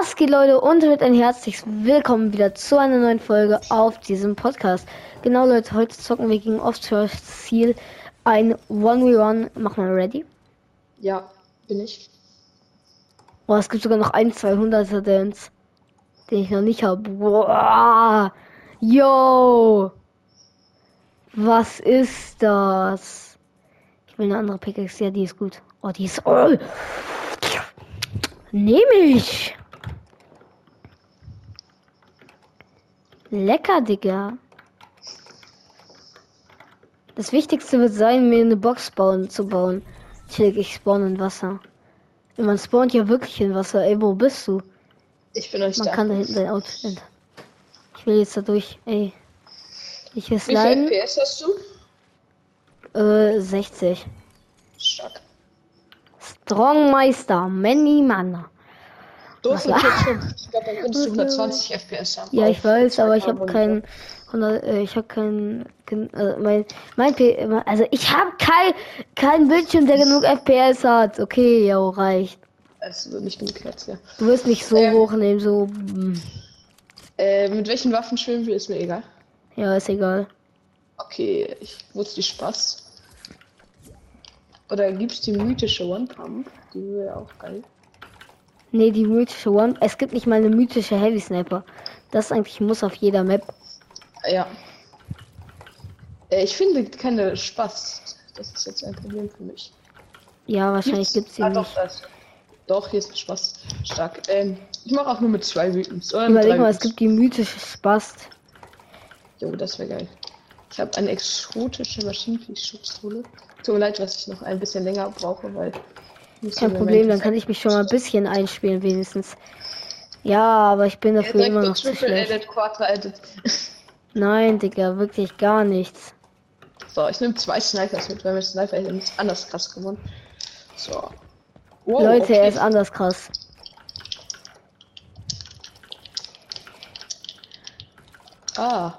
Was geht Leute und damit ein herzliches Willkommen wieder zu einer neuen Folge auf diesem Podcast. Genau Leute, heute zocken wir gegen Offshore Ziel ein 1v1. Mach mal ready. Ja, bin ich. Boah, es gibt sogar noch ein 200er Dance, den ich noch nicht habe. Boah, yo, was ist das? Ich will eine andere Pickaxe, ja, die ist gut. Oh, die ist, oh. Nehme ich. Lecker, Digga. Das Wichtigste wird sein, mir eine Box bauen zu bauen. Chill, ich spawn in Wasser. Man spawnt ja wirklich in Wasser. Ey, wo bist du? Ich bin euch Man da. kann da hinten dein Outfit. Ich will jetzt da durch. Ey. Ich will Wie viel sliden. FPS hast du? Äh, 60. Stark. Strongmeister, Many Mann. Schon. Ich glaube, dann könntest du 120 FPS haben. Ja, ich weiß, aber ich habe 2K keinen 100, äh, ich habe keinen, äh, mein, mein, P also ich habe kein, kein Bildschirm, der genug FPS hat. Okay, ja, reicht. Also nicht genug Platz, ja. Du wirst nicht so Ähm. hochnehmen, so, Äh, mit welchen Waffen schwimmen wir, ist mir egal. ja, ist egal. Okay, ich wusste die Spaß. Oder gibt's die mythische One-Pump? Die wäre auch geil. Nee, die mythische One, es gibt nicht mal eine mythische Heavy Sniper. Das eigentlich muss auf jeder Map. Ja. Äh, ich finde keine Spaß. Das ist jetzt ein Problem für mich. Ja, wahrscheinlich gibt's die ah, nicht. Doch, doch, hier ist Spaß. Stark. Ähm, ich mache auch nur mit zwei Wütens. Mit Überleg mal, es gibt die mythische Spast. Jo, das wäre geil. Ich habe eine exotische Maschinenpistole. Tut mir leid, was ich noch ein bisschen länger brauche, weil. Kein Problem, dann kann ich mich schon mal ein bisschen einspielen, wenigstens. Ja, aber ich bin dafür immer noch zu schlecht. Edit, Edit. Nein, Digga, wirklich gar nichts. So, ich nehme zwei Snipers mit, weil mit Sniper ich anders krass gewonnen. So. Wow, Leute, Oh, okay. er ist anders krass. Ah,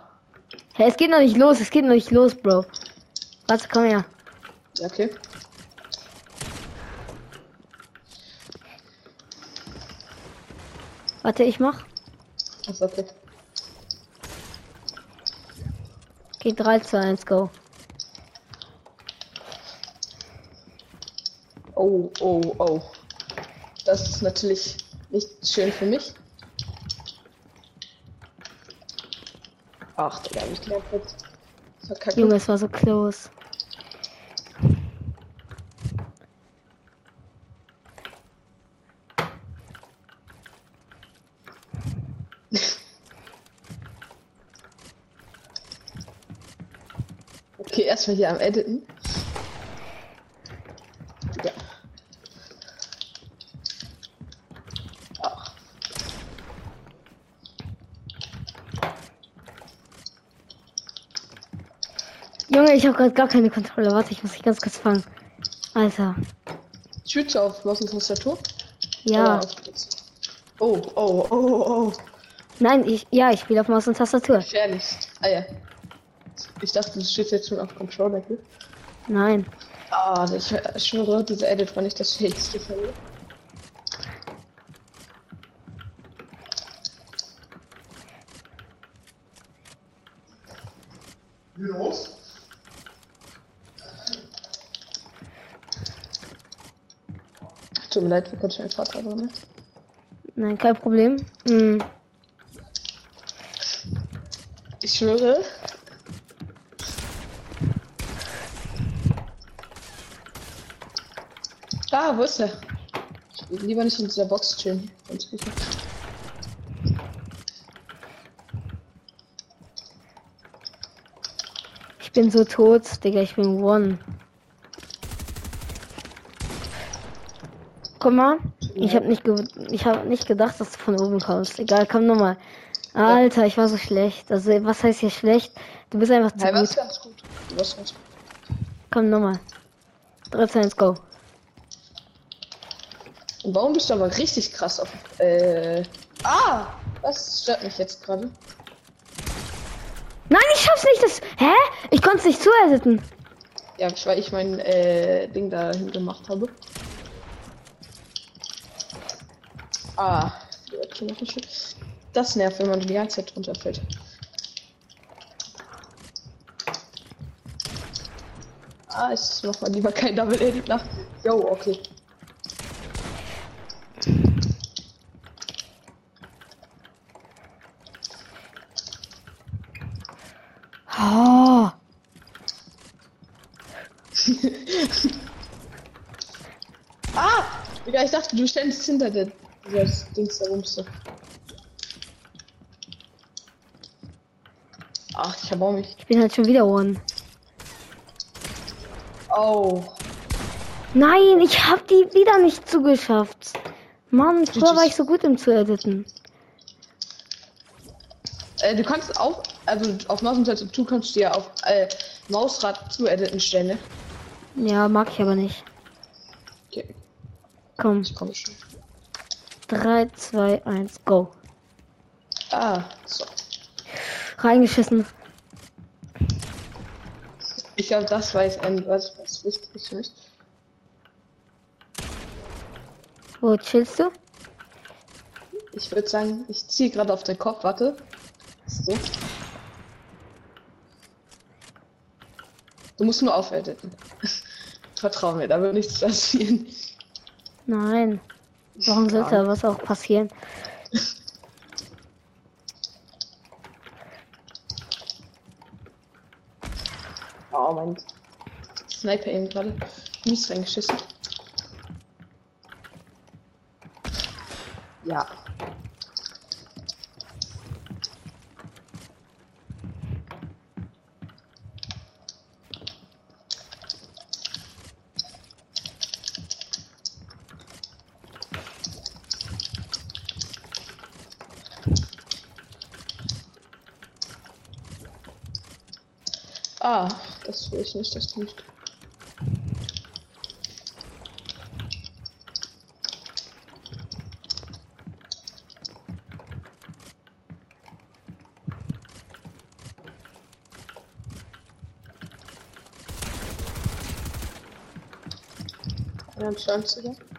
Hey, es geht noch nicht los, es geht noch nicht los, Bro. Warte, komm her. okay. Warte, ich mach. Achso, okay. Geht 3 zu 1, go. Oh, oh, oh. Das ist natürlich nicht schön für mich. Ach, Digga, hab ich gleich kurz verkackt. Junge, es war so close. Okay, erstmal hier am Editen. Ja. Ach. Junge, ich habe gerade gar keine Kontrolle. Warte, ich muss dich ganz kurz fangen. Alter. Schütze auf Maus und Tastatur? Ja. Auf? Oh, oh, oh, oh. Nein, ich, ja, ich spiele auf Maus und Tastatur. Gefährlich. Ah ja. Ich dachte, du stehst jetzt schon auf Controller hier. Nein. Ah, ich, ich schwöre, dieser Edit war nicht das Schwierigste von mir. Tut mir leid, wir können schon Vater drin. Nein, kein Problem. Hm. Ich schwöre. Ah, wo ist er? Lieber nicht in dieser Box chillen. Ich- bin so tot, Digga, ich bin one. Guck mal, ich habe nicht, ich habe nicht gedacht, dass du von oben kommst. Egal, komm nochmal. Alter, ich war so schlecht. Also, was heißt hier schlecht? Du bist einfach zu Nein, gut. ganz gut. Du warst ganz gut. Komm nochmal. 3, 2, 1, go. Und warum bist du aber richtig krass auf. Äh. Ah! Das stört mich jetzt gerade. Nein, ich schaff's nicht. Das. Hä? Ich konnte es nicht zuediten. Ja, weil ich mein äh, Ding dahin gemacht habe. Ah. Das nervt, wenn man die ganze Zeit runterfällt. Ah, ich mach mal lieber kein Double Edit nach. Jo, okay. Oh. Digga, ich dachte, du ständst hinter der Dings da rumste. Ach, ich hab auch mich. Ich bin halt schon wieder one. Oh. Nein, ich hab die wieder nicht zugeschafft. Mann, früher war ich so gut im zu editen. Äh, du kannst auch, also auf Maus und Tastatur kannst du ja auf äh, Mausrad zu editen stellen, ne? Ja, mag ich aber nicht. Komm, ich komme schon. 3, 2, 1, go. Ah, so. Reingeschissen. Ich glaube, das jetzt ein was, was wichtig für mich. Wo chillst du? Ich würde sagen, ich ziehe gerade auf den Kopf, warte. So. Du musst nur aufediten. Vertrau mir, da wird nichts passieren. Nein. Warum sollte da was auch passieren? Oh mein Sniper eben gerade mies reingeschissen. Ja. Ah, das will ich nicht, das nicht. Ja, 20er.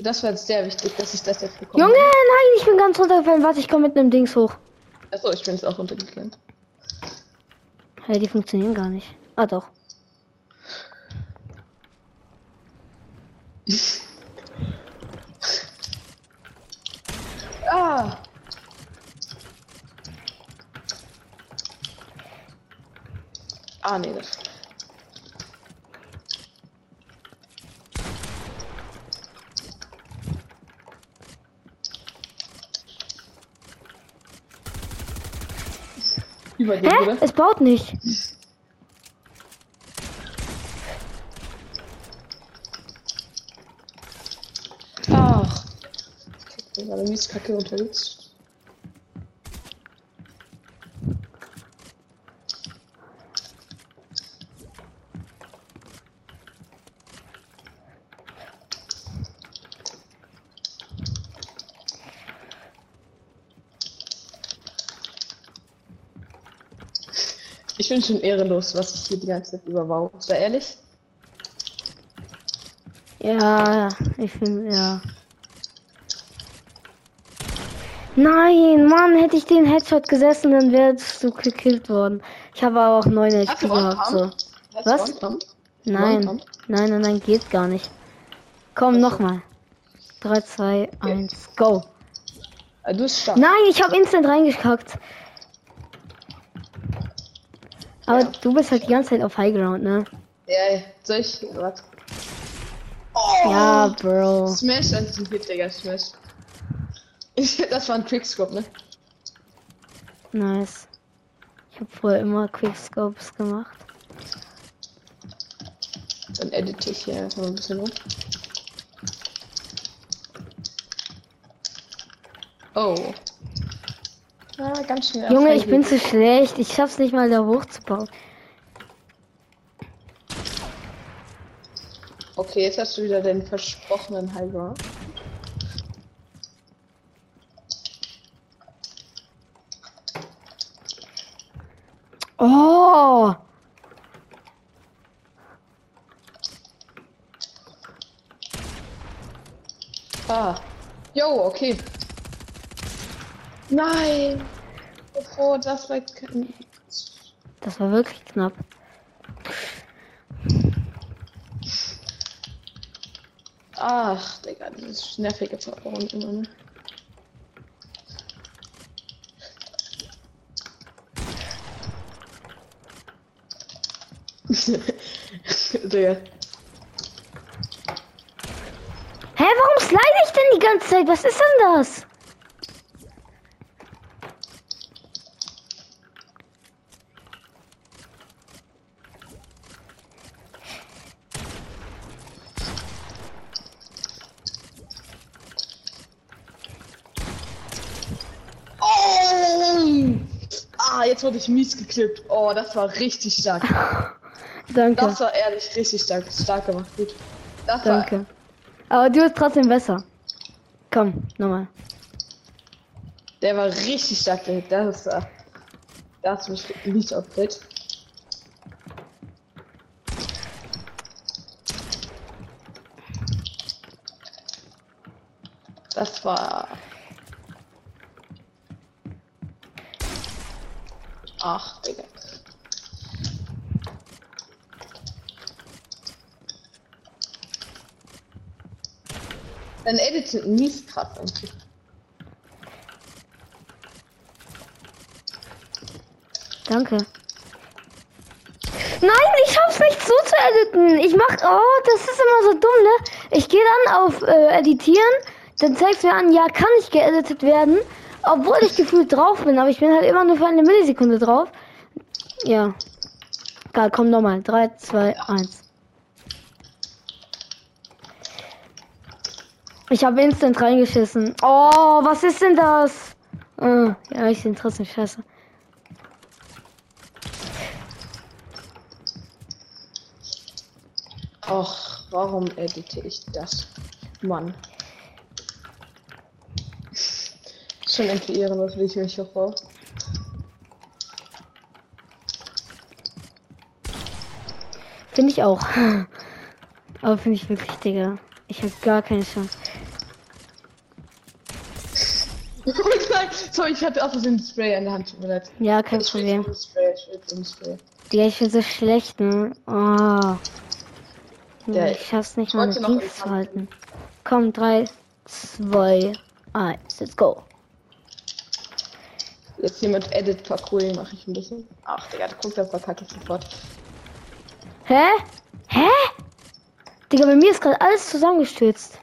Das war jetzt sehr wichtig, dass ich das jetzt bekomme. Junge, nein, ich bin ganz runtergefallen. Warte, ich komme mit einem Dings hoch. Achso, ich bin jetzt auch runtergeklemmt. Hey, die funktionieren gar nicht. Ah, doch. Ah! Ah, nee, das. Über den, Hä? oder? Es baut nicht. Ach. Ich mies kacke unterwegs. Ich bin schon ehrenlos, was ich hier die ganze Zeit überbaue. Sei ehrlich? Ja, ich finde, ja. Nein, Mann, hätte ich den Headshot gesessen, dann wärst du gekillt worden. Ich habe aber auch 9 Hast HP gehabt, so. Was? Nein, nein, nein, nein, geht gar nicht. Komm, nochmal. 3, 2, 1, go. Ah, Du bist stark. Nein, ich habe instant reingekackt. Aber Ja. du bist halt die ganze Zeit auf High Ground, ne? Ja, soll ich. Warte. Oh! Ja, Bro. Smash an diesem Hit, Digga, Smash. Das war ein Quickscope, ne? Nice. Ich habe vorher immer Quickscopes gemacht. Dann edite ich hier einfach mal ein bisschen rum. Oh. Ah, ganz schnell. Junge, ich bin zu schlecht. Ich schaff's nicht mal da hochzubauen. Okay, jetzt hast du wieder den versprochenen Halber. Oh! Ah. Jo, okay. Nein! Oh, das war. kein- Das war wirklich knapp. Ach, Digga, dieses nervige Verbauen immer, ne? Digga. Hä, warum slide ich denn die ganze Zeit? Was ist denn das? Oh! Ah, jetzt wurde ich mies geklippt. Oh, das war richtig stark. Danke, Das war ehrlich richtig stark. Stark gemacht, gut. Das war, danke. Aber du bist trotzdem besser. Komm, nochmal. der war richtig stark, Hit. Das war. Da hast du mich nicht opfert. Das war. Ach, Digga. Dein Edit sind mies krass eigentlich. Danke. Nein, ich schaff's nicht so zu editen. Ich mach, oh, das ist immer so dumm, ne? Ich gehe dann auf äh, Editieren, dann zeigst du mir an, ja, kann nicht geeditet werden, obwohl ich gefühlt drauf bin, aber ich bin halt immer nur für eine Millisekunde drauf. Ja. Egal, komm nochmal. 3, 2, 1. Ich habe instant reingeschissen. Oh, was ist denn das? Oh, ja, ich bin trotzdem scheiße. Ach, warum edite ich das? Mann. Schon endlich ehrenlos, wie ich mich hier vor. Finde ich auch. Aber finde ich wirklich, Digga. Ich habe gar keine Chance. Oh sorry, ich hatte auch so ein Spray in der Hand. Ja, kein Ich will Problem. so Spray, ich will so. Digga, ich bin so schlecht, ne? Oh. Ja, ich schaff's nicht mal, wollte eine noch Dings zu halten. Komm, 3, 2, 1. Let's go. Jetzt hier mit Edit Parkour mache ich ein bisschen. Ach, Digga, guck, das verkacke ich sofort. Hä? Hä? Digga, bei mir ist gerade alles zusammengestürzt.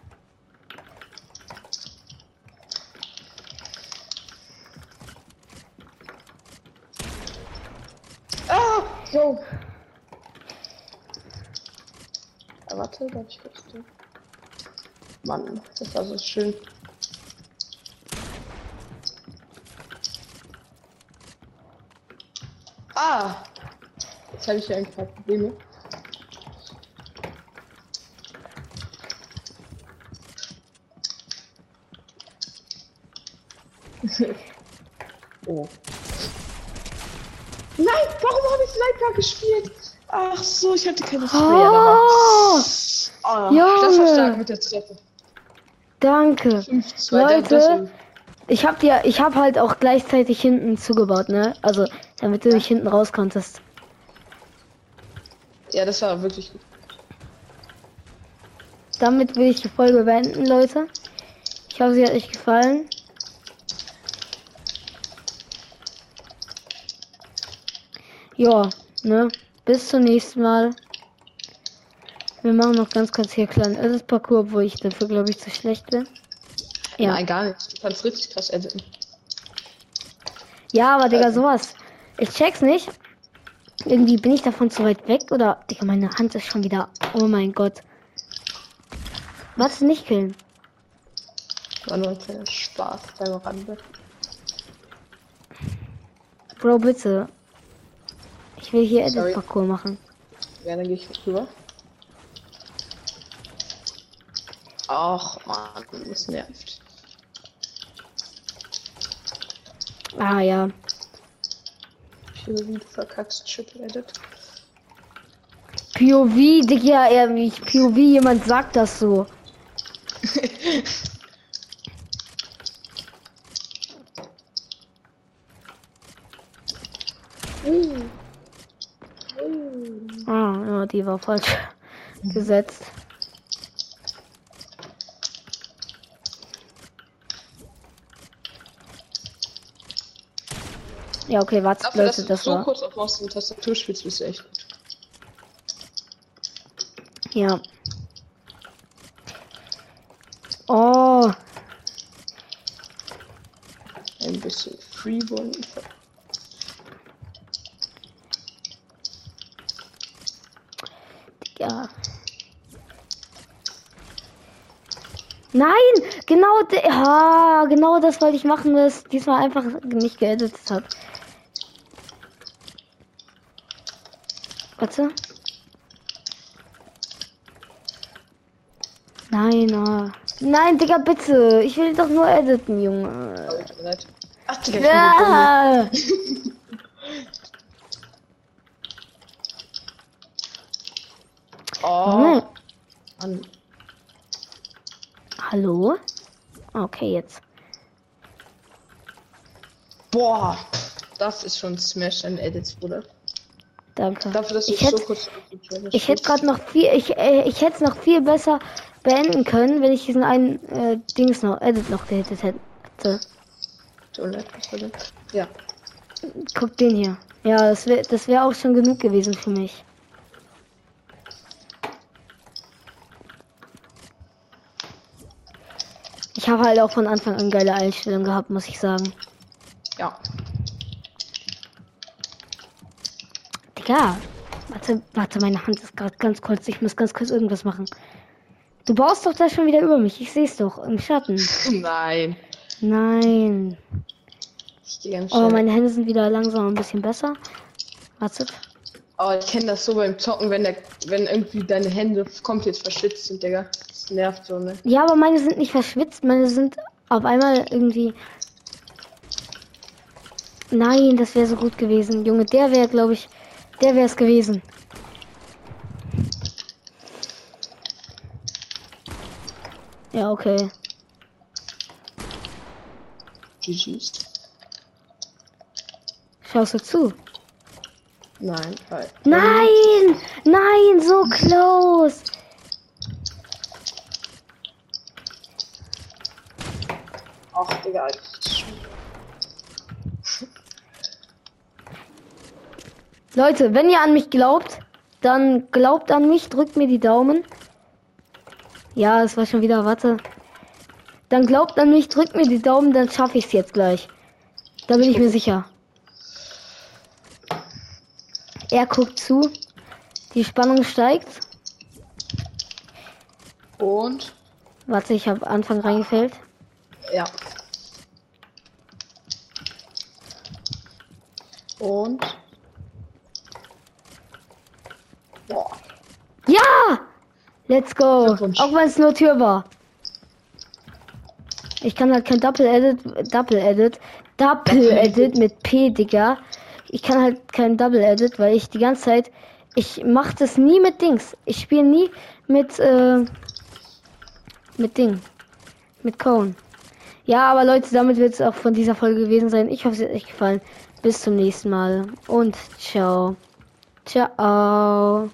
Ah, so. Ja, warte, darf ich kurz? Mann, das war so schön. Ah! Jetzt habe ich ja ein paar Probleme. oh. Nein, warum habe ich Sniper gespielt? Ach so, ich hatte keine Spray. Oh, Oh, Junge. das war stark mit der Treppe. danke. 5, 2, Leute, ich hab dir, ich hab halt auch gleichzeitig hinten zugebaut, ne? Also, damit du nicht hinten raus konntest. Ja, das war wirklich gut. Damit will ich die Folge beenden, Leute. Ich hoffe, sie hat euch gefallen. Ja, ne? Bis zum nächsten Mal. Wir machen noch ganz kurz hier kleinen Edit-Parcours, wo ich dafür, glaube ich, zu schlecht bin. Ja. Nein, gar nicht. Du kannst richtig krass editen. Ja, aber Digga, sowas. Ich check's nicht. Irgendwie bin ich davon zu weit weg oder. Digga, meine Hand ist schon wieder. Oh mein Gott. Was nicht killen? War nur ein kleiner Spaß beim Rande. Bro, bitte. Ich will hier. Edit-Parcours machen. Ja, dann gehe ich rüber. Ach man, das nervt. Ah ja. Wie du verkackst, Triple Edit. POV, Digga, ja, ich POV, jemand sagt das so. Ah, ja, die war falsch gesetzt. Ja, okay, warte, Dafür, dass Leute, du das so war. kurz auf Maus und Tastatur spielst, bist du echt gut. Ja. Oh, Ein bisschen Freeborn. ja. Nein, genau, ah, genau das wollte ich machen, das diesmal einfach nicht geeditet hat. Warte. Nein, ah. Nein, Digga, bitte. Ich will doch nur editen, Junge. Oh, tut mir leid. Ach, Digga, ich bin. Ja. Oh, Junge. Mann. Hallo? Okay, jetzt. Boah, das ist schon Smash and Edits, Bruder. Danke. Dafür, dass Ich so hätte kurz die Trailer ich hätte gerade noch viel, ich, äh, ich hätte es noch viel besser beenden können, wenn ich diesen einen äh, Dings noch, Edit noch gehittet hätte. Leid? Ja. Guck den hier. Ja, das wäre das wär auch schon genug gewesen für mich. Ich habe halt auch von Anfang an geile Einstellungen gehabt, muss ich sagen. Ja. Digga, warte, warte, meine Hand ist gerade ganz kurz. Ich muss ganz kurz irgendwas machen. Du baust doch da schon wieder über mich. Ich sehe es doch im Schatten. Nein. Nein. Oh, meine Hände sind wieder langsam ein bisschen besser. Wartet. Oh, ich kenne das so beim Zocken, wenn der, wenn irgendwie deine Hände komplett verschwitzt sind, Digga. Das nervt so, ne? Ja, aber meine sind nicht verschwitzt. Meine sind auf einmal irgendwie. Nein, das wäre so gut gewesen. Junge, der wäre, glaube ich, der wäre es gewesen. Ja, okay. GG's. Schaust du zu? Nein, weil. Nein! Nein, so close! Ach, Digga. Leute, wenn ihr an mich glaubt, dann glaubt an mich, drückt mir die Daumen. Ja, es war schon wieder, warte. Dann glaubt an mich, drückt mir die Daumen, dann schaffe ich es jetzt gleich. Da bin ich mir sicher. Er guckt zu. Die Spannung steigt. Und? Warte, ich habe Anfang reingefällt. Ja. Und? Boah. Ja! Let's go! Auch wenn es nur Tür war. Ich kann halt kein Double Edit, Double Edit, Double Edit mit P, Digga. Ich kann halt kein Double Edit, weil ich die ganze Zeit, ich mach das nie mit Dings. Ich spiele nie mit, äh, mit Ding. Mit Cone. Ja, aber Leute, damit wird es auch von dieser Folge gewesen sein. Ich hoffe, es hat euch gefallen. Bis zum nächsten Mal und ciao. Ciao.